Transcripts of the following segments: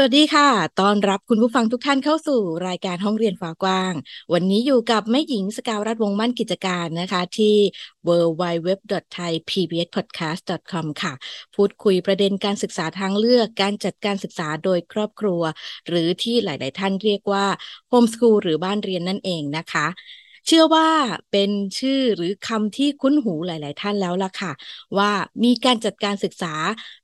สวัสดีค่ะ ตอนรับคุณผู้ฟังทุกท่านเข้าสู่รายการห้องเรียนฝากว้าง วันนี้อยู่กับแม่หญิงสกาวรัฐวงมั่นกิจการนะคะที่ w w w t h a i p b s p o d c a s t c o m ค่ะ พูดคุยประเด็นการศึกษาทางเลือกการจัดการศึกษาโดยครอบครัว หรือที่หลาย ๆ ท่านเรียกว่าโฮมสคูลหรือบ้านเรียนนั่นเองนะคะเชื่อว่าเป็นชื่อหรือคำที่คุ้นหูหลาย ๆ ท่านแล้วล่ะค่ะ ว่ามีการจัดการศึกษา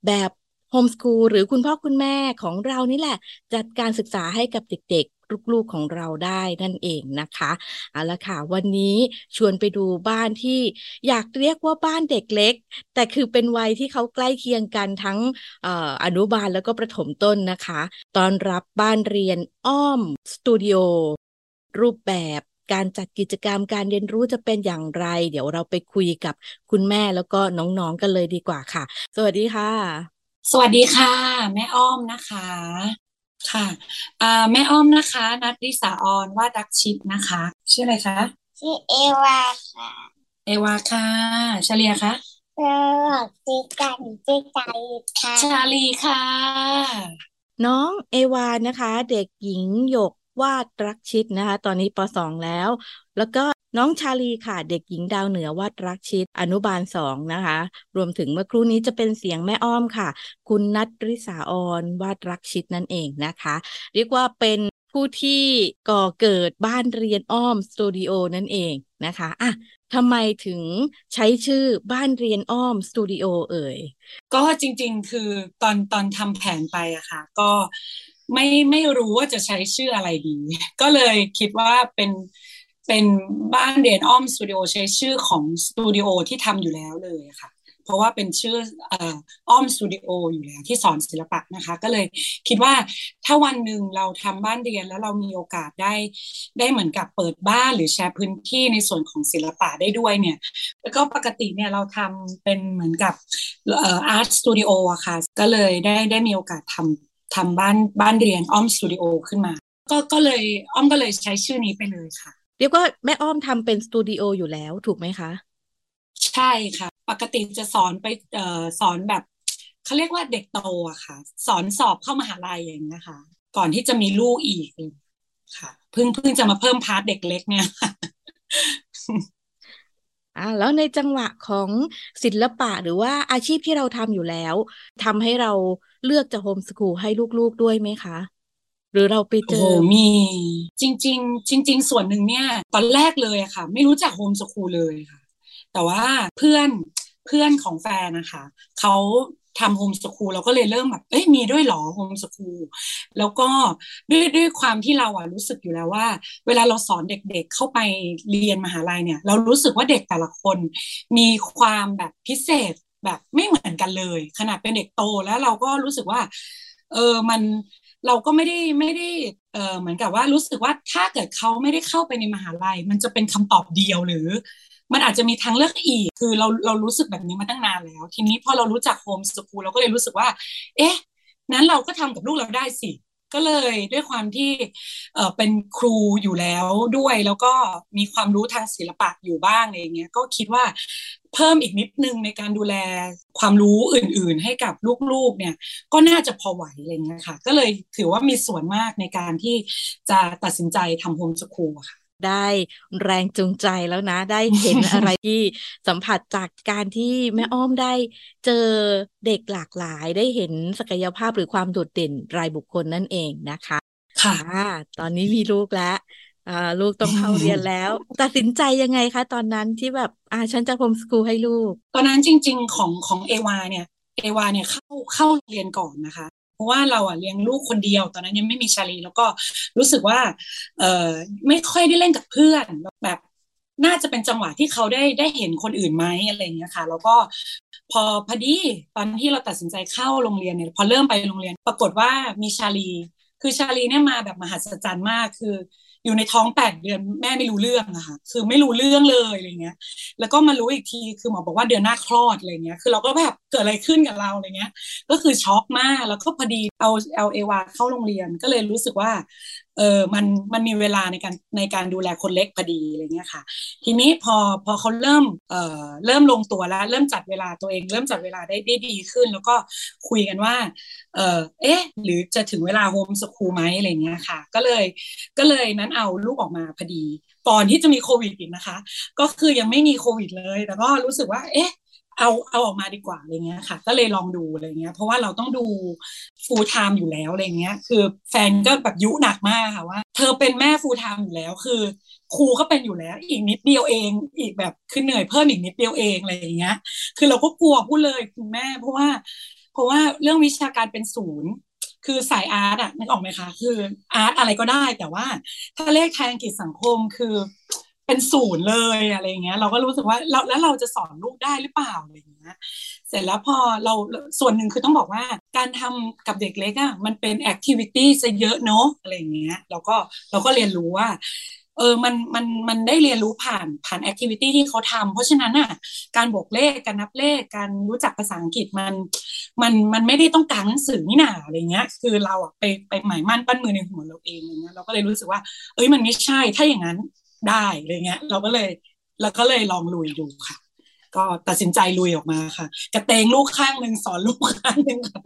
แบบ โฮมสคูลหรือคุณพ่อคุณแม่ของเรานี่แหละ จัดการศึกษาให้กับเด็กๆ ลูกๆของเราได้นั่นเองนะคะเอาละค่ะ วันนี้ชวนไปดูบ้านที่อยากเรียกว่าบ้านเด็กเล็ก แต่คือเป็นวัยที่เขาใกล้เคียงกันทั้งออนุบาลแล้วก็ประถมต้นนะคะตอนรับบ้านเรียนอ้อมสตูดิโอรูปแบบการจัดกิจกรรมการเรียนรู้จะเป็นอย่างไร เดี๋ยวเราไปคุยกับคุณแม่แล้วก็น้องๆกันเลยดีกว่าค่ะ สวัสดีค่ะ สวัสดีค่ะ แม่อ้อมนะคะ ค่ะแม่อ้อมนะคะ นัทริสาออนวาดักชิปนะคะ ชื่ออะไรคะชื่อเอวาค่ะ เอวาค่ะชาเลียคะสวัสดีกันเจ๊ใจค่ะชาลีค่ะ น้องเอวานะคะ เด็กหญิงหยกวาดรักชิดนะคะ ตอนนี้ปสองแล้ว แล้วก็ น้องชาลีค่ะ เด็กหญิงดาวเหนือวาดรักชิดอนุบาลสองนะคะ รวมถึงเมื่อครู่นี้จะเป็นเสียงแม่อ้อมค่ะ คุณนัทริษาออนวาดรักชิดนั่นเองนะคะ เรียกว่าเป็นผู้ที่ก่อเกิดบ้านเรียนอ้อมสตูดิโอนั่นเองนะคะอะทำไมถึงใช้ชื่อบ้านเรียนอ้อมสตูดิโอเอ่ย ก็จริงๆ คือตอนตอนทำแผนไปอะค่ะ ก็ไม่ไม่รู้ว่าจะใช้ชื่ออะไรดี ก็เลยคิดว่าเป็น เป็นบ้านเรียนอ้อมสตูดิโอใช้ชื่อของสตูดิโอที่ทำอยู่แล้วเลยค่ะ เพราะว่าเป็นชื่ออ้อมสตูดิโออยู่แล้วที่สอนศิลปะนะคะ ก็เลยคิดว่าถ้าวันหนึ่งเราทำบ้านเรียนแล้วเรามีโอกาสได้ ได้เหมือนกับเปิดบ้านหรือแชร์พื้นที่ในส่วนของศิลปะได้ด้วยเนี่ย แล้วก็ปกติเนี่ยเราทำเป็นเหมือนกับ art studio อะค่ะ ก็เลยได้ได้มีโอกาสทำทำบ้านบ้านเรียนอ้อมสตูดิโอขึ้นมา ก็ก็เลยอ้อมก็เลยใช้ชื่อนี้ไปเลยค่ะ เรียกว่าแม่อ้อมทำเป็นสตูดิโออยู่แล้วถูกไหมคะ ใช่ค่ะ ปกติจะสอนไปเอ่อสอนแบบเขาเรียกว่าเด็กโตอะค่ะ สอนสอบเข้ามหาลัยอย่างนี้ค่ะ ก่อนที่จะมีลูกอีกค่ะเพิ่งเพิ่งจะมาเพิ่ม part เด็กเล็กเนี่ยอ่าแล้วในจังหวะของศิลปะหรือว่าอาชีพที่เราทำอยู่แล้วทำให้เราเลือกจะ homeschool ให้ลูกๆด้วยไหมคะ หรือเราไปเจอมี จริงๆจริง ๆ ส่วนหนึ่งเนี่ย ตอนแรกเลยอะค่ะ ไม่รู้จัก homeschool เลยค่ะ แต่ว่าเพื่อนเพื่อนของแฟนนะคะเขาทำ homeschool เราก็เลยเริ่มแบบเอ้ยมีด้วยหรอ homeschool แล้วก็ด้วยด้วยความที่เราอะรู้สึกอยู่แล้วว่า เวลาเราสอนเด็กๆเข้าไปเรียนมหาลัยเนี่ย เรารู้สึกว่าเด็กแต่ละคน มีความแบบพิเศษแบบไม่เหมือนกันเลย ขนาดเป็นเด็กโตแล้วเราก็รู้สึกว่า เออมัน เราก็ไม่ได้ไม่ได้เออเหมือนกับว่ารู้สึกว่าถ้าเกิดเขาไม่ได้เข้าไปในมหาลัย มันจะเป็นคำตอบเดียวหรือ มันอาจจะมีทางเลือกอีก คือเราเรารู้สึกแบบนี้มาตั้งนานแล้ว ทีนี้พอเรารู้จักโฮมสกูลเราก็เลยรู้สึกว่า เอ๊ะนั้นเราก็ทำกับลูกเราได้สิ ก็เลยด้วยความที่เป็นครูอยู่แล้วด้วย แล้วก็มีความรู้ทางศิลปะอยู่บ้างอะไรเงี้ยก็คิดว่าเพิ่มอีกนิดนึงในการดูแลความรู้อื่น ๆ ให้กับลูกๆ เนี่ย ก็น่าจะพอไหวอะไรเงี้ยค่ะ ก็เลยถือว่ามีส่วนมากในการที่จะตัดสินใจทำโฮมสคูลค่ะ ได้แรงจูงใจแล้วนะ ได้เห็นอะไรที่สัมผัสจากการที่แม่อ้อมได้เจอเด็กหลากหลาย ได้เห็นศักยภาพหรือความโดดเด่นรายบุคคลนั่นเองนะคะ ค่ะ ตอนนี้มีลูกแล้วอ่าลูกต้องเข้าเรียนแล้ว ตัดสินใจยังไงคะ ตอนนั้นที่แบบอ่าฉันจะโฮมสกูลให้ลูก ตอนนั้นจริง ๆ ของของเอวาเนี่ยเอวาเนี่ยเข้าเข้าเรียนก่อนนะคะ เพราะว่าเราอะเลี้ยงลูกคนเดียว ตอนนั้นยังไม่มีชาลี แล้วก็รู้สึกว่า เออไม่ค่อยได้เล่นกับเพื่อนแบบน่าจะเป็นจังหวะที่เขาได้ได้เห็นคนอื่นไหมอะไรเงี้ยค่ะ แล้วก็พอพอดีตอนที่เราตัดสินใจเข้าโรงเรียนเนี่ยพอเริ่มไปโรงเรียน ปรากฏว่ามีชาลี คือชาลีเนี่ยมาแบบมหัศจรรย์มากคือ อยู่ในท้องแปดเดือนแม่ไม่รู้เรื่องอะค่ะคือไม่รู้เรื่องเลยอะไรเงี้ย แล้วก็มารู้อีกทีคือหมอบอกว่าเดือนหน้าคลอดอะไรเงี้ย คือเราก็แบบเกิดอะไรขึ้นกับเราอะไรเงี้ย ก็คือช็อกมากแล้วก็พอดีเอาเอลเอวาเข้าโรงเรียนก็เลยรู้สึกว่า เออมันมันมีเวลาในการในการดูแลคนเล็กพอดีอะไรเงี้ยค่ะ ทีนี้พอพอเขาเริ่มเอ่อเริ่มลงตัวแล้ว เริ่มจัดเวลาตัวเอง เริ่มจัดเวลาได้ได้ดีขึ้น แล้วก็คุยกันว่า เออเอ๊ะ หรือจะถึงเวลา homeschool ไหมอะไรเงี้ยค่ะ ก็เลยก็เลยนั้นเอาลูกออกมาพอดีก่อนที่จะมีโควิดอีกนะคะ ก็คือยังไม่มีโควิดเลย แต่ก็รู้สึกว่า เอ๊ะ เอาเอาออกมาดีกว่าอะไรเงี้ยค่ะ ก็เลยลองดูอะไรเงี้ย เพราะว่าเราต้องดู full-time อยู่แล้วอะไรเงี้ย คือแฟนก็แบบยุหนักมากค่ะว่า เธอเป็นแม่ full-time อยู่แล้ว คือ ครูก็เป็นอยู่แล้ว อีกนิดเดียวเอง อีกแบบคือเหนื่อยเพิ่มอีกนิดเดียวเองอะไรเงี้ย คือเราก็กลัวพูดเลยคุณแม่ เพราะว่า เพราะว่าเรื่องวิชาการเป็นศูนย์คือสาย art อะนึกออกไหมคะ คือ art อะไรก็ได้ แต่ว่าถ้าเลขไทยอังกฤษสังคมคือ เป็นศูนย์เลยอะไรเงี้ย เราก็รู้สึกว่าเราแล้วเราจะสอนลูกได้หรือเปล่าอะไรเงี้ยเสร็จแล้วพอเราส่วนหนึ่งคือต้องบอกว่าการทำกับเด็กเล็กอะมันเป็น activity ซะเยอะเนาะอะไรเงี้ยเราก็เราก็เรียนรู้ว่าเออ มัน มัน มันได้เรียนรู้ผ่านผ่าน activity ที่เขาทำ เพราะฉะนั้นอะ การบวกเลข การนับเลข การรู้จักภาษาอังกฤษมัน มัน มันไม่ได้ต้องการหนังสือนี่หนาอะไรเงี้ย คือเราอะไปไปหมายมั่นปั้นมือในหัวเราเองอะไรเงี้ย เราก็เลยรู้สึกว่า เอ้ย มันไม่ใช่ ถ้าอย่างนั้น ได้อะไรเงี้ย เราก็เลยเราก็เลยลองลุยดูค่ะ ก็ตัดสินใจลุยออกมาค่ะ กระเตงลูกข้างหนึ่งสอนลูกข้างหนึ่งค่ะ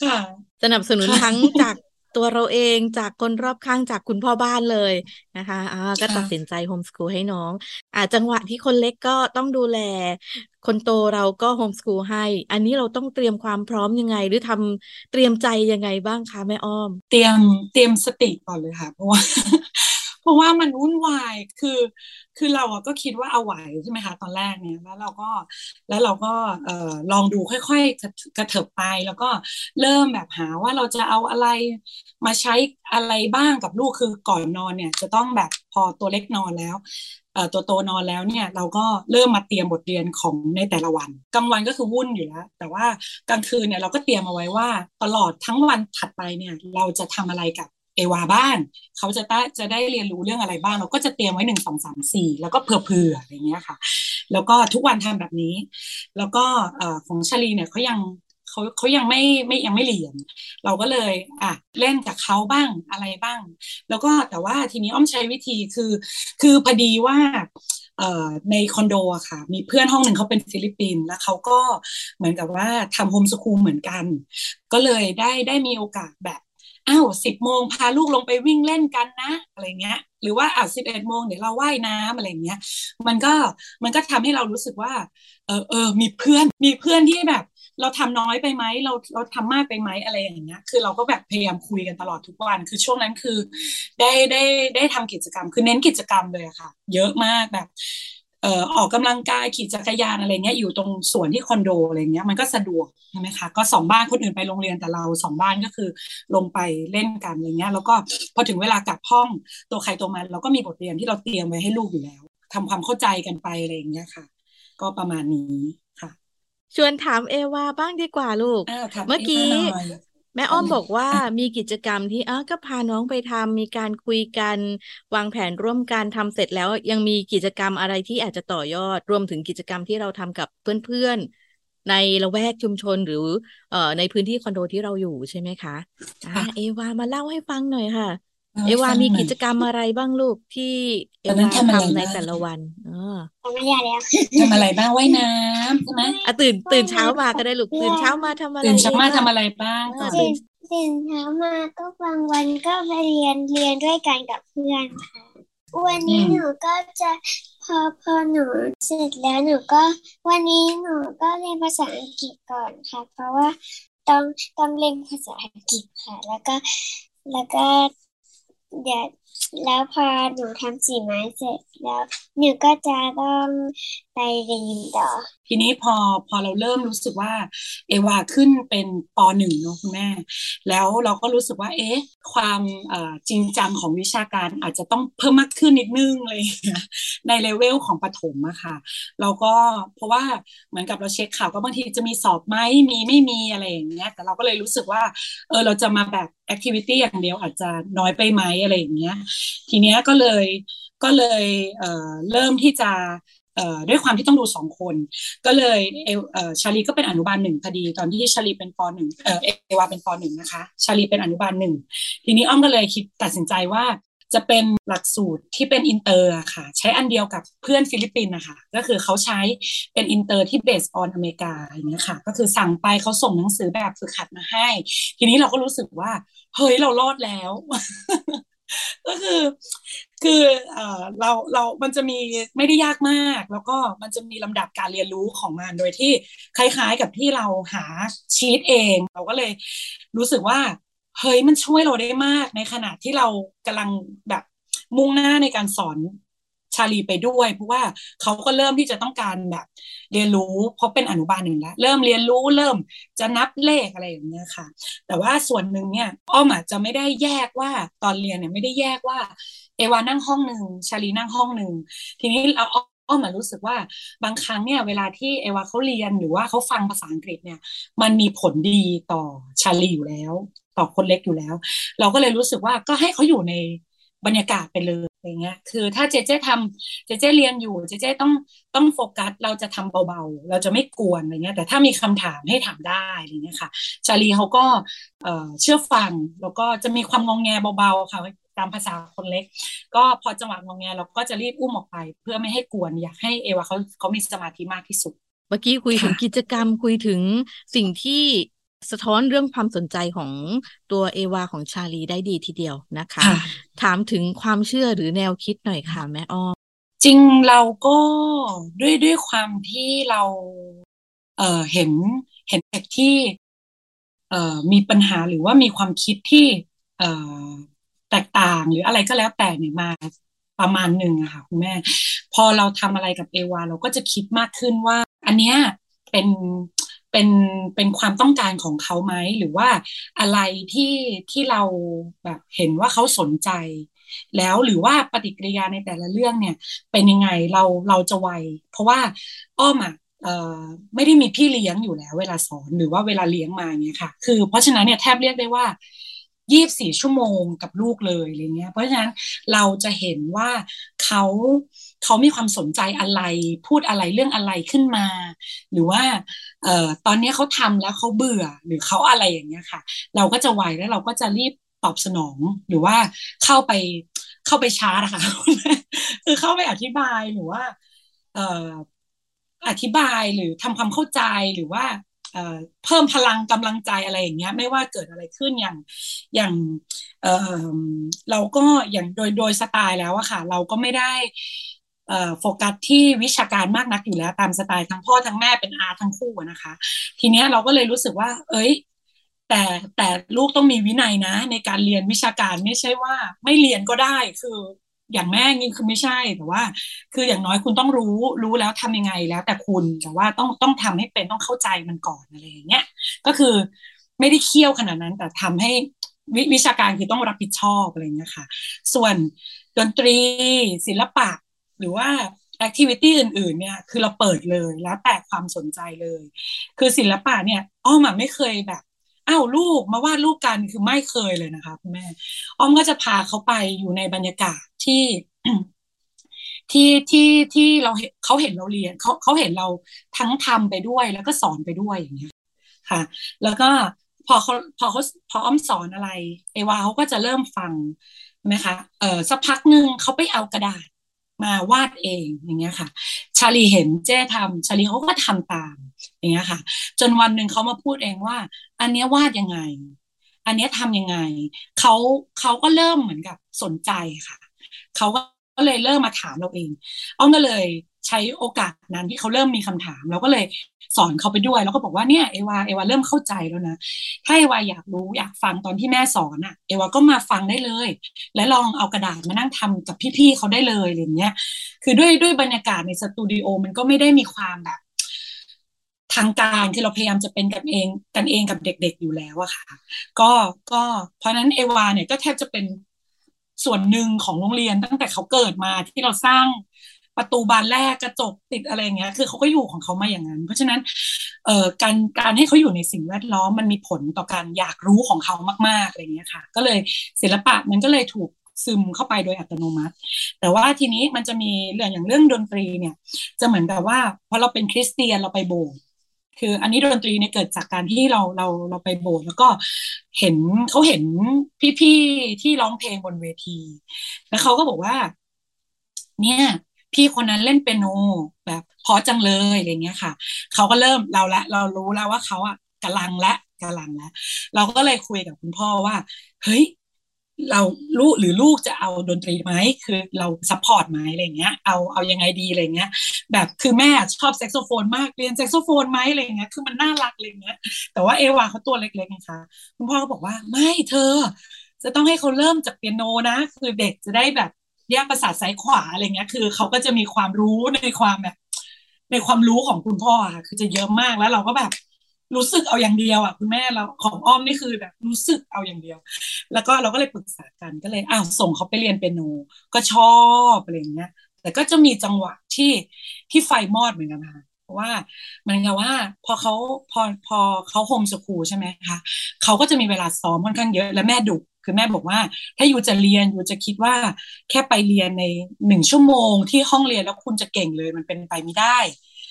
ค่ะ สนับสนุนทั้งจากตัวเราเองจากคนรอบข้างจากคุณพ่อบ้านเลยนะคะอ่าก็ตัดสินใจโฮมสคูลให้น้อง อ่าจังหวะที่คนเล็กก็ต้องดูแล คนโตเราก็โฮมสคูลให้ อันนี้เราต้องเตรียมความพร้อมยังไง หรือทำเตรียมใจยังไงบ้างคะแม่อ้อม เตรียมเตรียมสติก่อนเลยค่ะ เพราะว่า เพราะว่ามันวุ่นวายคือ คือเราอะก็คิดว่าเอาไหวใช่ไหมคะตอนแรกเนี่ยแล้วเราก็แล้วเราก็เอ่อลองดูค่อยๆกระเถิบไปแล้วก็เริ่มแบบหาว่าเราจะเอาอะไรมาใช้อะไรบ้างกับลูกคือก่อนนอนเนี่ย จะต้องแบบพอตัวเล็กนอนแล้วเอ่อตัวโตนอนแล้วเนี่ยเราก็เริ่มมาเตรียมบทเรียนของในแต่ละวันกลางวันก็คือวุ่นอยู่แล้วแต่ว่ากลางคืนเนี่ยเราก็เตรียมเอาไว้ว่าตลอดทั้งวันถัดไปเนี่ย เราจะทำอะไรกับ เอวาบ้างเขาจะได้จะได้เรียนรู้เรื่องอะไรบ้าง เราก็จะเตรียมไว้หนึ่งสองสามสี่แล้วก็เผื่อๆอะไรเงี้ยค่ะ แล้วก็ทุกวันทำแบบนี้ แล้วก็ของชลีเนี่ยเขายังเขาเขายังไม่ไม่ยังไม่เรียน เราก็เลย อะเล่นกับเขาบ้างอะไรบ้าง แล้วก็แต่ว่าทีนี้อ้อมใช้วิธีคือ คือพอดีว่าในคอนโดอะค่ะ มีเพื่อนห้องหนึ่งเขาเป็นฟิลิปปินส์แล้วเขาก็เหมือนกับว่าทำ homeschool เหมือนกัน ก็เลยได้ได้มีโอกาสแบบ อ้าวสิบโมงพาลูกลงไปวิ่งเล่นกันนะ อะไรเงี้ย หรือว่าอะสิบเอ็ดโมงเดี๋ยวเราว่ายน้ำอะไรเงี้ย มันก็มันก็ทำให้เรารู้สึกว่า เออเออมีเพื่อนมีเพื่อนที่แบบ เราทำน้อยไปไหมเราเราทำมากไปไหมอะไรอย่างเงี้ย คือเราก็แบบพยายามคุยกันตลอดทุกวัน คือช่วงนั้นคือ ได้ได้ได้ทำกิจกรรม คือเน้นกิจกรรมเลยค่ะ เยอะมากแบบ เอ่อออกกำลังกายขี่จักรยานอะไรเงี้ยอยู่ตรงสวนที่คอนโดอะไรเงี้ยมันก็สะดวกใช่ไหมคะก็สองบ้านคนอื่นไปโรงเรียนแต่เราสองบ้านก็คือลงไปเล่นกันอะไรเงี้ยแล้วก็พอถึงเวลากลับห้องตัวใครตัวมันเราก็มีบทเรียนที่เราเตรียมไว้ให้ลูกอยู่แล้วทำความเข้าใจกันไปอะไรอย่างเงี้ยค่ะ ก็ประมาณนี้ค่ะ ชวนถามเอวาบ้างดีกว่าลูกอ้าวถามเมื่อกี้เอวาหน่อย แม่อ้อมบอกว่ามีกิจกรรมที่เออก็พาน้องไปทำมีการคุยกันวางแผนร่วมกันทำเสร็จแล้ว ยังมีกิจกรรมอะไรที่อาจจะต่อยอดรวมถึงกิจกรรมที่เราทำกับเพื่อนๆ ในละแวกชุมชนหรือเอ่อในพื้นที่คอนโดที่เราอยู่ใช่ไหมคะอ่าค่ะเอวามาเล่าให้ฟังหน่อยค่ะ เล่าเอให้วาฟังมีหน่อยกิจกรรมอะไรบ้างลูกที่เอตอนนั้นวาทำอะไรทำในบ้างแต่ละวันอ๋อทำไม่ได้แล้วทำอะไรบ้างว่ายน้ำใช่ไหมอะตื่นตื่นเช้ามาก็ได้ลูกตื่นเช้ามาทำอะไรตื่นเช้ามาเอวทำอะไรบ้างก่อนตื่ตื่นตื่นเช้ามาก็บางวันก็ไปเรียนเรียนด้วยกันกับเพื่อนค่ะวันนี้หนูก็จะพอพอหนูเสร็จแล้วหนูก็ วันนี้หนูก็เรียนภาษาอังกฤษก่อนค่ะ เพราะว่าต้องต้องเรียนภาษาอังกฤษค่ะ แล้วก็แล้วก็ เดี๋ยวแล้วพอหนูทำสีไม้เสร็จแล้ว หนูก็จะต้องไปเรียนต่อ ทีนี้พอพอเราเริ่มรู้สึกว่า เอวาขึ้นเป็นปหนึ่งเนอะคุณแม่ แล้วเราก็รู้สึกว่า เอ๊ะ ความจริงจังของวิชาการอาจจะต้องเพิ่มมากขึ้นนิดนึงเลยในเลเวลของประถมอะค่ะ เราก็เพราะว่าเหมือนกับเราเช็คข่าวก็บางทีจะมีสอบไหมมีไม่มีอะไรอย่างเงี้ยแต่เราก็เลยรู้สึกว่า เออเราจะมาแบบ แอคทิวิตี้อย่างเดียวอาจจะน้อยไปไหมอะไรอย่างเงี้ย ทีเนี้ยก็เลยก็เลยเเริ่มที่จะด้วยความที่ต้องดูสองคน ก็เลยเออชาลีก็เป็นอนุบาลหนึ่งพอดี ตอนที่ชาลีเป็นปหนึ่งเอ่อเอวาเป็นปหนึ่งนะคะ ชาลีเป็นอนุบาลหนึ่งทีนี้อ้อมก็เลยคิดตัดสินใจว่าจะเป็นหลักสูตรที่เป็นอินเตอร์ค่ะ ใช้อันเดียวกับเพื่อนฟิลิปปินส์นะคะก็คือเขาใช้เป็นอินเตอร์ที่ base on อเมริกาอย่างเงี้ยค่ะ ก็คือสั่งไปเขาส่งหนังสือแบบฝึกหัดมาให้ ทีนี้เราก็รู้สึกว่า เฮ้ยเรารอดแล้ว ก็คือคือเอ่อเราเรามันจะมีไม่ได้ยากมาก แล้วก็มันจะมีลำดับการเรียนรู้ของมันโดยที่คล้ายๆกับที่เราหาชีตเอง เราก็เลยรู้สึกว่าเฮ้ยมันช่วยเราได้มากในขณะที่เรากำลังแบบมุ่งหน้าในการสอน ชาลีไปด้วย เพราะว่าเขาก็เริ่มที่จะต้องการแบบ เรียนรู้เพราะเป็นอนุบาลหนึ่งแล้วเริ่มเรียนรู้เริ่มจะนับเลขอะไรอย่างเงี้ยค่ะ แต่ว่าส่วนหนึ่งเนี่ยอ้อมอาจจะไม่ได้แยกว่าตอนเรียนเนี่ยไม่ได้แยกว่า เอวานั่งห้องหนึ่งชาลีนั่งห้องหนึ่งทีนี้เราอ้อมารู้สึกว่าบางครั้งเนี่ยเวลาที่เอวาเขาเรียนหรือว่าเขาฟังภาษาอังกฤษเนี่ย มันมีผลดีต่อชาลีอยู่แล้ว ต่อคนเล็กอยู่แล้ว เราก็เลยรู้สึกว่าก็ให้เขาอยู่ในบรรยากาศไปเลย อย่างเงี้ย คือถ้าเจเจทำเจเจเรียนอยู่เจเจต้องต้องโฟกัส เราจะทำเบาๆ เราจะไม่กวนอะไรเงี้ย แต่ถ้ามีคำถามให้ถามได้อะไรเงี้ยค่ะ ชาลีเขาก็เชื่อฟังแล้วก็จะมีความงงแงเบาๆค่ะตามภาษาคนเล็ก ก็พอจังหวะงงแงเราก็จะรีบอุ้มออกไป เพื่อไม่ให้กวนอยากให้เอวาเขาเขามีสมาธิมากที่สุด เมื่อกี้คุยถึงกิจกรรมคุยถึงสิ่งที่ สะท้อนเรื่องความสนใจของตัวเอวาของชาลีได้ดีทีเดียวนะคะ ถามถึงความเชื่อหรือแนวคิดหน่อยค่ะแม่อ้อมจริงเราก็ด้วยด้วยความที่เราเอ่อเห็นเห็นเด็กที่เอ่อมีปัญหาหรือว่ามีความคิดที่เอ่อแตกต่างหรืออะไรก็แล้วแต่เนี่ยมาประมาณหนึ่งอะค่ะคุณแม่ พอเราทำอะไรกับเอวาเราก็จะคิดมากขึ้นว่า อันเนี้ยเป็น เป็นเป็นความต้องการของเขาไหมหรือว่าอะไรที่ที่เราแบบเห็นว่าเขาสนใจ แล้วหรือว่าปฏิกิริยาในแต่ละเรื่องเนี่ย เป็นยังไงเราเราจะไวเพราะว่าอ้อมอะไม่ได้มีพี่เลี้ยงอยู่แล้ว เวลาสอนหรือว่าเวลาเลี้ยงมาเนี่ยค่ะ คือเพราะฉะนั้นเนี่ยแทบเรียกได้ว่ายี่บสี่ชั่วโมงกับลูกเลยอะไรเงี้ย เพราะฉะนั้นเราจะเห็นว่าเขาเขามีความสนใจอะไร พูดอะไรเรื่องอะไรขึ้นมา หรือว่า เอ่อตอนนี้เขาทำแล้วเขาเบื่อหรือเขาอะไรอย่างเงี้ยค่ะ เราก็จะไวแล้วเราก็จะรีบตอบสนองหรือว่าเข้าไปเข้าไปชาร์จนะคะคือเข้าไปอธิบายหรือว่า เอ่ออธิบายหรือทำความเข้าใจหรือว่าเพิ่มพลังกำลังใจอะไรอย่างเงี้ย ไม่ว่าเกิดอะไรขึ้นอย่างอย่างเออเราก็อย่างโดยโดยสไตล์แล้วอะค่ะ เราก็ไม่ได้ โฟกัสที่วิชาการมากนักอยู่แล้วตามสไตล์ทั้งพ่อทั้งแม่เป็นอาทั้งคู่นะคะ ทีเนี้ยเราก็เลยรู้สึกว่า เอ้ย แต่แต่ลูกต้องมีวินัยนะ ในการเรียนวิชาการไม่ใช่ว่า ไม่เรียนก็ได้คืออย่างแม่นี่คือไม่ใช่แต่ว่า คืออย่างน้อยคุณต้องรู้รู้แล้วทำยังไงแล้วแต่คุณแต่ว่าต้องต้องทำให้เป็นต้องเข้าใจมันก่อนอะไรอย่างเงี้ยก็คือไม่ได้เคี่ยวขนาดนั้นแต่ทำให้วิวชาการคือต้องรับผิดชอบอะไรเงี้ยค่ะ ส่วนดนตรีศิลปะ หรือว่าแอคทิวิตี้อื่นๆเนี่ยคือเราเปิดเลยแล้วแต่ความสนใจเลย คือศิลปะเนี่ยอ้อมไม่เคยแบบอ้าวลูกมาวาดรูปกันคือไม่เคยเลยนะคะคุณแม่อ้อมก็จะพาเขาไปอยู่ในบรรยากาศที่ที่ที่ที่เราเห็นเขาเห็นเราเรียนเขาเขาเห็นเราทั้งทำไปด้วยแล้วก็สอนไปด้วยอย่างเงี้ยค่ะ แล้วก็พอเขาพอเขาพออ้อมสอนอะไร เอวาเขาก็จะเริ่มฟังไหมคะเออสักพักหนึ่งเขาไปเอากระดาษ มาวาดเองอย่างเงี้ยค่ะ ชาลีเห็นเจ้ทำชาลีเขาก็ทำตามอย่างเงี้ยค่ะ จนวันหนึ่งเขามาพูดเองว่า อันเนี้ยวาดยังไง อันเนี้ยทำยังไงเขาเขาก็เริ่มเหมือนกับสนใจค่ะเขาก็ ก็เลยเริ่มมาถามเราเองอ้อมก็เลยใช้โอกาสนั้นที่เขาเริ่มมีคำถาม เราก็เลยสอนเขาไปด้วย แล้วก็บอกว่าเนี่ยเอวาเอวาเริ่มเข้าใจแล้วนะ ถ้าเอวาอยากรู้อยากฟังตอนที่แม่สอนอะ เอวาก็มาฟังได้เลย และลองเอากระดาษมานั่งทำกับพี่ๆเขาได้เลยอะไรเงี้ย คือด้วยด้วยบรรยากาศในสตูดิโอมันก็ไม่ได้มีความแบบ ทางการคือเราพยายามจะเป็นกันเองกันเองกับเด็ก ๆอยู่แล้วอะค่ะ ก็ก็เพราะนั้นเอวาเนี่ยก็แทบจะเป็น ส่วนหนึ่งของโรงเรียนตั้งแต่เขาเกิดมาที่เราสร้างประตูบานแรกกระจกติดอะไรเงี้ย คือเขาก็อยู่ของเขามาอย่างนั้น เพราะฉะนั้นเอ่อการการให้เขาอยู่ในสิ่งแวดล้อมมันมีผลต่อการอยากรู้ของเขามากๆอะไรเงี้ยค่ะ ก็เลยศิลปะมันก็เลยถูกซึมเข้าไปโดยอัตโนมัติ แต่ว่าทีนี้มันจะมีเรื่องอย่างเรื่องดนตรีเนี่ย จะเหมือนกับว่าพอเราเป็นคริสเตียนเราไปโบสถ์ คืออันนี้ดนตรีเนี่ยเกิดจากการที่เราเราเราไปโบสถ์แล้วก็เห็นเขาเห็นพี่ๆที่ร้องเพลงบนเวที แล้วเขาก็บอกว่า เนี่ยพี่คนนั้นเล่นเปียโนแบบพราะจังเลยอะไรเงี้ยค่ะเขาก็เริ่มเราละ เรารู้แล้วว่าเขาอะกำลังละกำลังล้วเราก็เลยคุยกับคุณพ่อว่า เฮ้ย เราลูกหรือลูกจะเอาดนตรีไหมคือเรา support ไหมอะไรเงี้ยเอาเอายังไงดีอะไรเงี้ย แบบคือแม่ชอบแซกโซโฟนมากเรียนแซกโซโฟนไหมอะไรเงี้ยคือมันน่ารักอะไรเงี้ย แต่ว่าเอวาเขาตัวเล็กๆนะคะคุณพ่อก็บอกว่าไม่เธอ จะต้องให้เขาเริ่มจากเปียโนนะ คือเด็กจะได้แบบแยกประสาทซ้ายขวาอะไรเงี้ย คือเขาก็จะมีความรู้ในความแบบในความรู้ของคุณพ่อค่ะคือจะเยอะมากแล้วเราก็แบบ รู้สึกเอาอย่างเดียวอะคุณแม่เราของอ้อมนี่คือแบบรู้สึกเอาอย่างเดียว แล้วก็เราก็เลยปรึกษากันก็เลยอ้าวส่งเขาไปเรียนเปียโนก็ชอบอะไรอย่างเงี้ยแต่ก็จะมีจังหวะที่ที่ไฟมอดเหมือนกันค่ะเพราะว่ามันกับว่าพอเขาพอพอเขาโฮมสคูลใช่ไหมคะเขาก็จะมีเวลาซ้อมค่อนข้างเยอะ และแม่ดุคือแม่บอกว่า ถ้าอยู่จะเรียนอยู่จะคิดว่าแค่ไปเรียนในหนึ่งชั่วโมงที่ห้องเรียนแล้วคุณจะเก่งเลยมันเป็นไปไม่ได้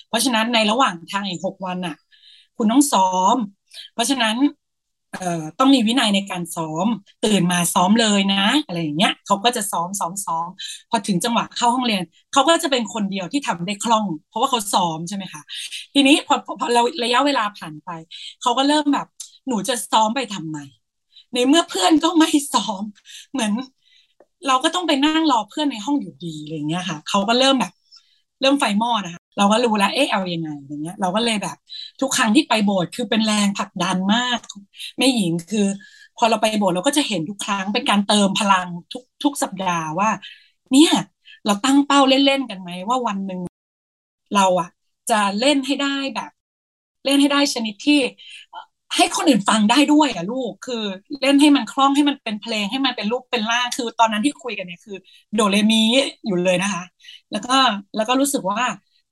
เพราะฉะนั้นในระหว่างทางอีกหกวันอะ คุณต้องซ้อม เพราะฉะนั้นต้องมีวินัยในการซ้อม ตื่นมาซ้อมเลยนะอะไรอย่างเงี้ยเขาก็จะซ้อมซ้อมซ้อมพอถึงจังหวะเข้าห้องเรียนเขาก็จะเป็นคนเดียวที่ทำได้คล่อง เพราะว่าเขาซ้อมใช่ไหมคะทีนี้พอพอเราระยะเวลาผ่านไปเขาก็เริ่มแบบ หนูจะซ้อมไปทำไมในเมื่อเพื่อนก็ไม่ซ้อม เหมือน เราก็ต้องไปนั่งรอเพื่อนในห้องอยู่ดีอะไรเงี้ยค่ะเขาก็เริ่มแบบ เริ่มไฟมอดนะคะ เราก็รู้แล้วเอ๊ะเอาอยัางไงอย่างเงี้ย เราก็เลยแบบ ทุกครั้งที่ไปโบสถ์คือเป็นแรงผลักดันมากแม่หญิงคือ พอเราไปโบสถ์เราก็จะเห็นทุกครั้งเป็นการเติมพลังทุกทุกสัปดาห์ว่า เนี่ย เราตั้งเป้าเล่นๆกันไหมว่าวันหนึ่งเราอะจะเล่นให้ได้แบบ เล่นให้ได้ชนิดที่ให้คนอื่นฟังได้ด้วยอะลูกคือเล่นให้มันคล่องให้มันเป็นเพลงให้มันเป็นรูปเป็นร่างคือตอนนั้นที่คุยกันเนี่ยคือ โดเรมีอยู่เลยนะคะ แล้วก็แล้วก็รู้สึกว่า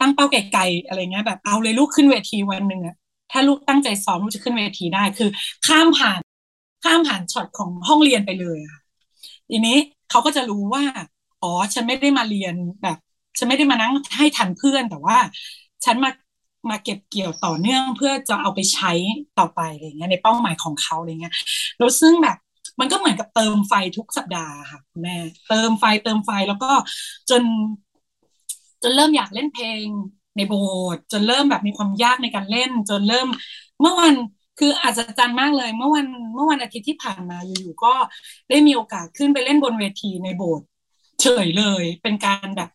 ตั้งเป้าไกลๆอะไรเงี้ยแบบเอาเลยลูกขึ้นเวทีวันหนึ่งอะถ้าลูกตั้งใจซ้อมลูกจะขึ้นเวทีได้คือ ข้ามผ่านข้ามผ่านช็อตของห้องเรียนไปเลยค่ะทีนี้เขาก็จะรู้ว่า อ๋อ ฉันไม่ได้มาเรียนแบบ ฉันไม่ได้มานั่งให้ทันเพื่อน แต่ว่า ฉันมามาเก็บเกี่ยวต่อเนื่องเพื่อจะเอาไปใช้ต่อไปอะไรเงี้ยในเป้าหมายของเขาอะไรเงี้ยแล้วซึ่งแบบมันก็เหมือนกับเติมไฟทุกสัปดาห์ค่ะคุณแม่เติมไฟเติมไฟแล้วก็จน จนเริ่มอยากเล่นเพลงในโบสถ์จนเริ่มแบบมีความยากในการเล่น จนเริ่ม เมื่อวันคืออาจจะจันมากเลย เมื่อวันเมื่อวันอาทิตย์ที่ผ่านมาอยู่ๆก็ได้มีโอกาสขึ้นไปเล่นบนเวทีในโบสถ์เฉยเลย เป็นการแบบ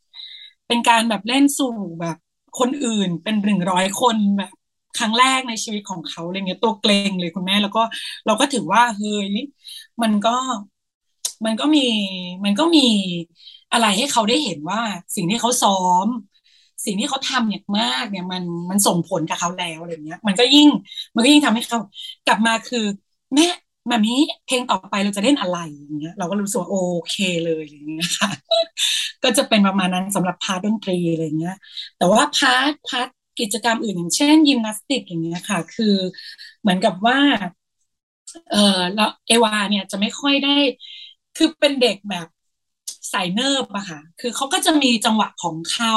เป็นการแบบเล่นสู่แบบคนอื่นเป็นหนึ่งร้อยคนแบบครั้งแรกในชีวิตของเขาอะไรเงี้ยตัวเกรงเลยคุณแม่แล้วก็เราก็ถือว่าเฮ้ยมันก็มันก็มีมันก็มี อะไรให้เขาได้เห็นว่าสิ่งที่เขาซ้อม สิ่งที่เขาทำอย่างมากเนี่ยมันมันส่งผลกับเขาแล้วอะไรเงี้ย มันก็ยิ่งมันก็ยิ่งทำให้เขากลับมาคือแม่มามีเพลงต่อไปเราจะเล่นอะไรอย่างเงี้ย เราก็รู้สึกโอเคเลยอย่างเงี้ยค่ะก็จะเป็นประมาณนั้นสำหรับพาร์ทดนตรีอะไรเงี้ย แต่ว่า part part กิจกรรมอื่นอย่างเช่นยิมนาสติกอย่างเงี้ยค่ะ คือเหมือนกับว่า เออแล้วเอวาเนี่ยจะไม่ค่อยได้ คือเป็นเด็กแบบ สายเนิบอะค่ะ คือเขาก็จะมีจังหวะของเขา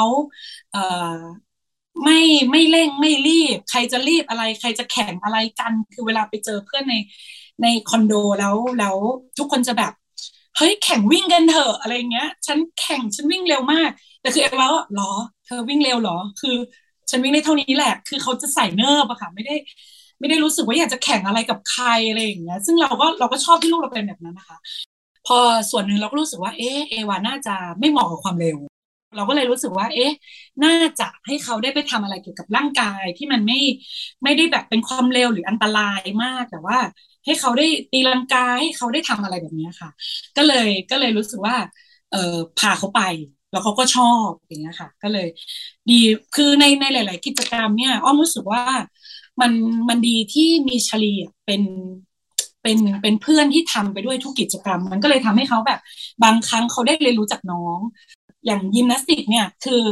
เอ่อไม่ไม่เร่งไม่รีบ ใครจะรีบอะไร ใครจะแข่งอะไรกัน คือเวลาไปเจอเพื่อนในในคอนโดแล้วแล้วทุกคนจะแบบเฮ้ยแข่งวิ่งกันเถอะอะไรเงี้ย ฉันแข่งฉันวิ่งเร็วมาก แต่คือเอว่าหรอ เธอวิ่งเร็วหรอ คือฉันวิ่งได้เท่านี้แหละ คือเขาจะใส่เนิบอะค่ะ ไม่ได้ ไม่ได้รู้สึกว่าอยากจะแข่งอะไรกับใครอะไรอย่างเงี้ย ซึ่งเราก็เราก็ชอบที่ลูกเราเป็นแบบนั้นนะคะ พอส่วนหนึ่งเราก็รู้สึกว่าเอ๊เอวาน่าจะไม่เหมาะกับความเร็ว เราก็เลยรู้สึกว่า เอ๊ะ น่าจะให้เขาได้ไปทำอะไรเกี่ยวกับร่างกายที่มันไม่ไม่ได้แบบเป็นความเร็วหรืออันตรายมากแต่ว่า ให้เขาได้ตีลังกาให้เขาได้ทำอะไรแบบนี้ค่ะ ก็เลยก็เลยรู้สึกว่า เออพาเขาไปแล้วเขาก็ชอบอย่างเงี้ยค่ะ ก็เลย ดีคือในในหลาย ๆ กิจกรรมเนี่ยอ้อมรู้สึกว่ามันมันดีที่มีชลีเป็น เป็นเป็นเพื่อนที่ทำไปด้วยทุกกิจกรรม มันก็เลยทำให้เขาแบบ บางครั้งเขาได้เรียนรู้จากน้อง อย่างยิมนาสติกเนี่ยคือ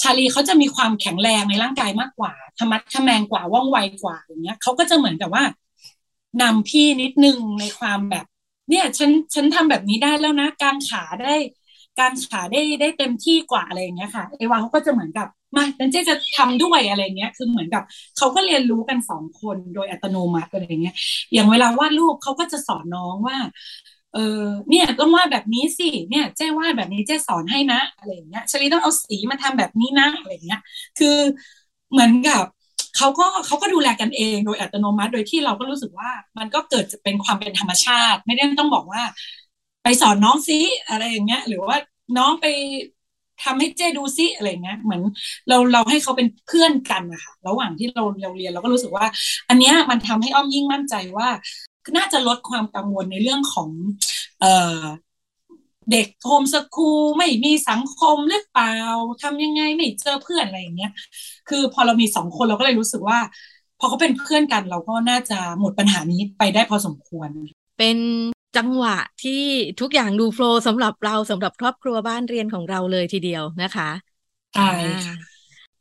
ชาลีเขาจะมีความแข็งแรงในร่างกายมากกว่าธรรมัดทแมงกว่าว่องไวกว่าอย่างเงี้ยเขาก็จะเหมือนกับว่านำพี่นิดนึงในความแบบ เนี่ยฉันฉันทำแบบนี้ได้แล้วนะ การขาได้ การขาได้ได้เต็มที่กว่าอะไรอย่างเงี้ยค่ะเอวาเขาก็จะเหมือนกับ มาดันเจจะทำด้วยอะไรเงี้ย คือเหมือนกับเขาก็เรียนรู้กันสองคนโดยอัตโนมัติอะไรเงี้ย อย่างเวลาวาดรูปเขาก็จะสอนน้องว่า เออเนี่ยต้องวาดแบบนี้สิ เนี่ยเจ้วาดแบบนี้เจ้สอนให้นะอะไรเงี้ยชลีต้องเอาสีมาทำแบบนี้นะอะไรเงี้ย คือเหมือนกับเขาก็เขาก็ดูแลกันเองโดยอัตโนมัติ โดยที่เราก็รู้สึกว่า มันก็เกิดจะเป็นความเป็นธรรมชาติ ไม่ได้ต้องบอกว่า ไปสอนน้องซิอะไรอย่างเงี้ย หรือว่าน้องไป ทำให้เจ้ดูซิอะไรเงี้ยเหมือนเราเราให้เขาเป็นเพื่อนกันนะคะระหว่างที่เราเราเรียนเราก็รู้สึกว่า อันเนี้ยมันทำให้อ้อมยิ่งมั่นใจว่า น่าจะลดความกังวลในเรื่องของ เออเด็กโฮมสคูลไม่มีสังคมหรือเปล่าทำยังไงไม่เจอเพื่อนอะไรอย่างเงี้ยคือพอเรามีสองคนเราก็เลยรู้สึกว่า พอเขาเป็นเพื่อนกันเราก็น่าจะหมดปัญหานี้ไปได้พอสมควร เป็น จังหวะที่ทุกอย่างดูโฟล์สำหรับเราสำหรับครอบครัวบ้านเรียนของเราเลยทีเดียวนะคะใช่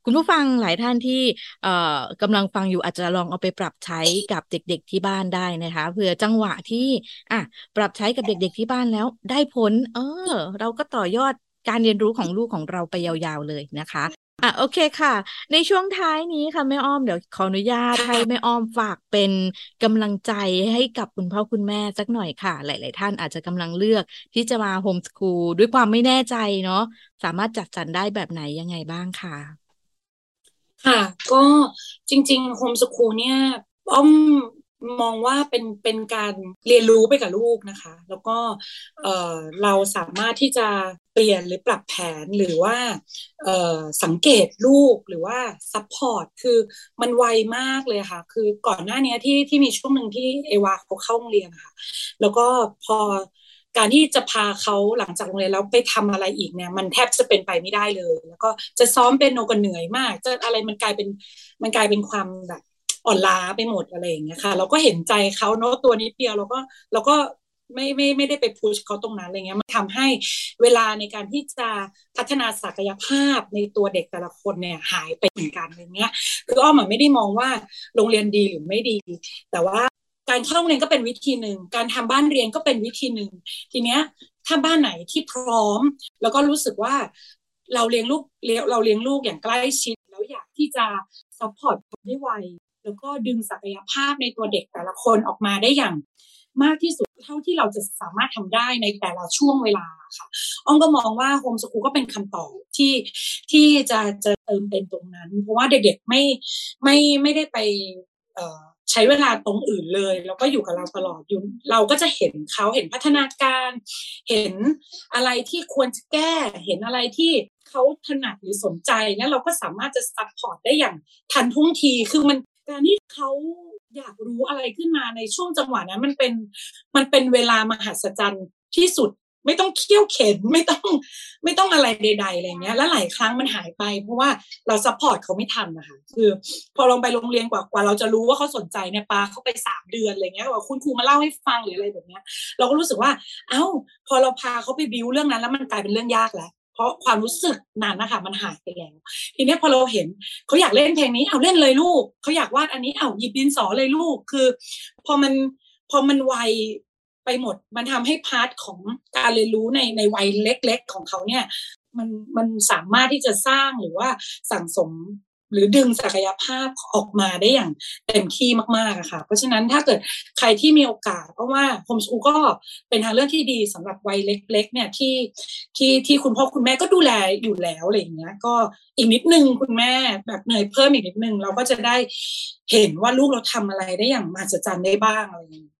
คุณผู้ฟังหลายท่านที่เอ่อกำลังฟังอยู่อาจจะลองเอาไปปรับใช้กับเด็ก ๆที่บ้านได้นะคะเผื่อจังหวะที่อะปรับใช้กับเด็ก ๆที่บ้านแล้วได้ผล เออ เราก็ต่อยอดการเรียนรู้ของลูกของเราไปยาวๆเลยนะคะ อะโอเคค่ะ ในช่วงท้ายนี้ค่ะแม่อ้อมเดี๋ยวขออนุญาตให้แม่อ้อมฝากเป็นกำลังใจให้กับคุณพ่อคุณแม่สักหน่อยค่ะ หลาย ๆ ท่านอาจจะกำลังเลือกที่จะมาโฮมสคูลด้วยความไม่แน่ใจเนาะสามารถจัดสรรได้แบบไหนยังไงบ้างค่ะ ค่ะ ก็จริงๆโฮมสคูลเนี่ยอ้อม มองว่าเป็นเป็นการเรียนรู้ไปกับลูกนะคะ แล้วก็เออเราสามารถที่จะเปลี่ยนหรือปรับแผนหรือว่าสังเกตลูกหรือว่า support คือมันไวมากเลยค่ะ คือก่อนหน้านี้ที่ที่มีช่วงหนึ่งที่เอวาเขาเข้าโรงเรียนค่ะ แล้วก็พอการที่จะพาเขาหลังจากโรงเรียนแล้วไปทำอะไรอีกเนี่ย มันแทบจะเป็นไปไม่ได้เลย แล้วก็จะซ้อมเปียโนก็เหนื่อยมาก จะอะไรมันกลายเป็นมันกลายเป็นความแบบ อ่อนล้าไปหมดอะไรอย่างเงี้ยค่ะ เราก็เห็นใจเขาเนาะตัวนิดเดียวเราก็เราก็ไม่ไม่ไม่ได้ไปพุชเขาตรงนั้นอะไรเงี้ยมันทำให้เวลาในการที่จะพัฒนาศักยภาพในตัวเด็กแต่ละคนเนี่ยหายไปเหมือนกันอย่างเงี้ยคืออ้อมไม่ได้มองว่าโรงเรียนดีหรือไม่ดี แต่ว่าการเข้าโรงเรียนก็เป็นวิธีหนึ่ง การทำบ้านเรียนก็เป็นวิธีหนึ่ง ทีเนี้ยถ้าบ้านไหนที่พร้อม แล้วก็รู้สึกว่าเราเลี้ยงลูกเราเลี้ยงลูกอย่างใกล้ชิด แล้วอยากที่จะ support ได้ไว แล้วก็ดึงศักยภาพในตัวเด็กแต่ละคนออกมาได้อย่างมากที่สุดเท่าที่เราจะสามารถทำได้ในแต่ละช่วงเวลาค่ะอ้อมก็มองว่า homeschool ก็เป็นคำตอบที่ที่จะจะเติมเต็มตรงนั้น เพราะว่าเด็กๆไม่ไม่ไม่ได้ไปใช้เวลาตรงอื่นเลย แล้วก็อยู่กับเราตลอดอยู่เราก็จะเห็นเขาเห็นพัฒนาการ เห็นอะไรที่ควรจะแก้เห็นอะไรที่เขาถนัดหรือสนใจแล้วเราก็สามารถจะ support ได้อย่างทันท่วงทีคือมัน การที่เขาอยากรู้อะไรขึ้นมาในช่วงจังหวะนั้น มันเป็นมันเป็นเวลามหัศจรรย์ที่สุดไม่ต้องเคี่ยวเข็นไม่ต้องไม่ต้องอะไรใดๆอะไรเงี้ย แล้วหลายครั้งมันหายไป เพราะว่าเรา support เขาไม่ทันนะคะคือ พอส่งไปโรงเรียนกว่ากว่า เราจะรู้ว่าเขาสนใจเนี่ยปาเขาไปสามเดือนอะไรเงี้ยว่าคุณครูมาเล่าให้ฟังหรืออะไรแบบเนี้ย เราก็รู้สึกว่า เอ้า พอเราพาเขาไปบิวเรื่องนั้น แล้วมันกลายเป็นเรื่องยากแล้ว เพราะความรู้สึกนั้นนะคะมันหายไปแล้ว ทีนี้พอเราเห็นเขาอยากเล่นเพลงนี้เอาเล่นเลยลูกเขาอยากวาดอันนี้เอาหยิบดินสอเลยลูกคือ พอมันพอมันไวไปหมด มันทำให้ part ของการเรียนรู้ในในวัยเล็ก ๆ ของเขาเนี่ย มันมันสามารถที่จะสร้างหรือว่าสั่งสม หรือดึงศักยภาพออกมาได้อย่างเต็มที่มากๆอะค่ะ เพราะฉะนั้นถ้าเกิดใครที่มีโอกาส เพราะว่าโฮมสกูลก็เป็นทางเลือกที่ดีสำหรับวัยเล็ก ๆ เนี่ยที่ที่ที่คุณพ่อคุณแม่ก็ดูแลอยู่แล้วอะไรอย่างเงี้ย ก็อีกนิดนึงคุณแม่แบบเหนื่อยเพิ่มอีกนิดนึงเราก็จะได้เห็นว่าลูกเราทำอะไรได้อย่างมหัศจรรย์ได้บ้างอะไรอย่างเงี้ย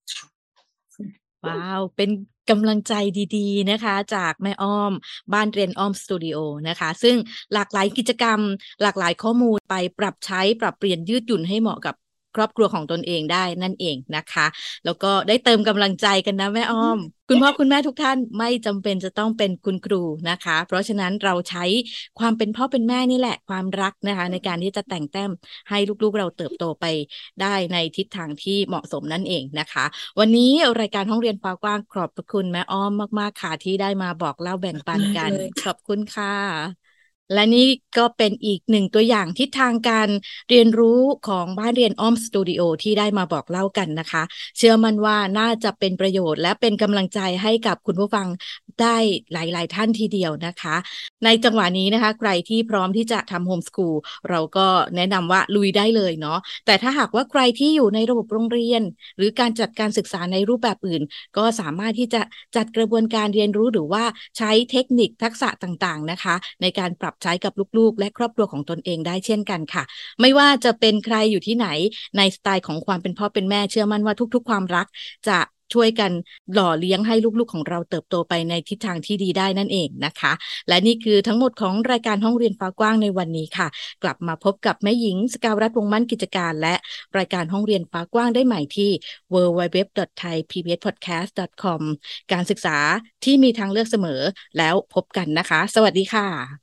ว้าว เป็นกำลังใจดีๆนะคะ จากแม่อ้อมบ้านเรียนอ้อมสตูดิโอนะคะ ซึ่งหลากหลายกิจกรรมหลากหลายข้อมูลไปปรับใช้ปรับเปลี่ยนยืดหยุ่นให้เหมาะกับ ครอบครัวของตนเองได้นั่นเองนะคะ แล้วก็ได้เติมกำลังใจกันนะแม่อ้อม คุณพ่อคุณแม่ทุกท่านไม่จำเป็นจะต้องเป็นคุณครูนะคะ เพราะฉะนั้นเราใช้ความเป็นพ่อเป็นแม่นี่แหละความรักนะคะ ในการที่จะแต่งแต้มให้ลูกๆเราเติบโตไปได้ในทิศทางที่เหมาะสมนั่นเองนะคะ วันนี้รายการห้องเรียนฟ้ากว้างขอบพระคุณแม่อ้อมมากๆค่ะที่ได้มาบอกเล่าแบ่งปันกันเลยขอบคุณค่ะ และนี่ก็เป็นอีกหนึ่งตัวอย่างทิศทางการเรียนรู้ของบ้านเรียนอ้อมสตูดิโอที่ได้มาบอกเล่ากันนะคะ เชื่อมั่นว่าน่าจะเป็นประโยชน์ และเป็นกำลังใจให้กับคุณผู้ฟังได้หลาย ๆ ท่านทีเดียวนะคะ ในจังหวะนี้นะคะ ใครที่พร้อมที่จะทำโฮมสคูลเราก็แนะนำว่าลุยได้เลยเนาะแต่ถ้าหากว่าใครที่อยู่ในระบบโรงเรียน หรือการจัดการศึกษาในรูปแบบอื่น ก็สามารถที่จะจัดกระบวนการเรียนรู้หรือว่าใช้เทคนิคทักษะต่าง ๆ นะคะ ในการปรับใช้กับลูกๆ และครอบครัวของตนเองได้เช่นกันค่ะ ไม่ว่าจะเป็นใครอยู่ที่ไหนในสไตล์ของความเป็นพ่อเป็นแม่เชื่อมั่นว่าทุก ๆ ความรักจะช่วยกันหล่อเลี้ยงให้ลูกๆของเราเติบโตไปในทิศทางที่ดีได้นั่นเองนะคะ และนี่คือทั้งหมดของรายการห้องเรียนฟ้ากว้างในวันนี้ค่ะ กลับมาพบกับแม่หญิงสกาวรัฐวงมั่นกิจการ และรายการห้องเรียนฟ้ากว้างได้ใหม่ที่ www.thaipbspodcast.com การศึกษาที่มีทางเลือกเสมอแล้วพบกันนะคะ สวัสดีค่ะ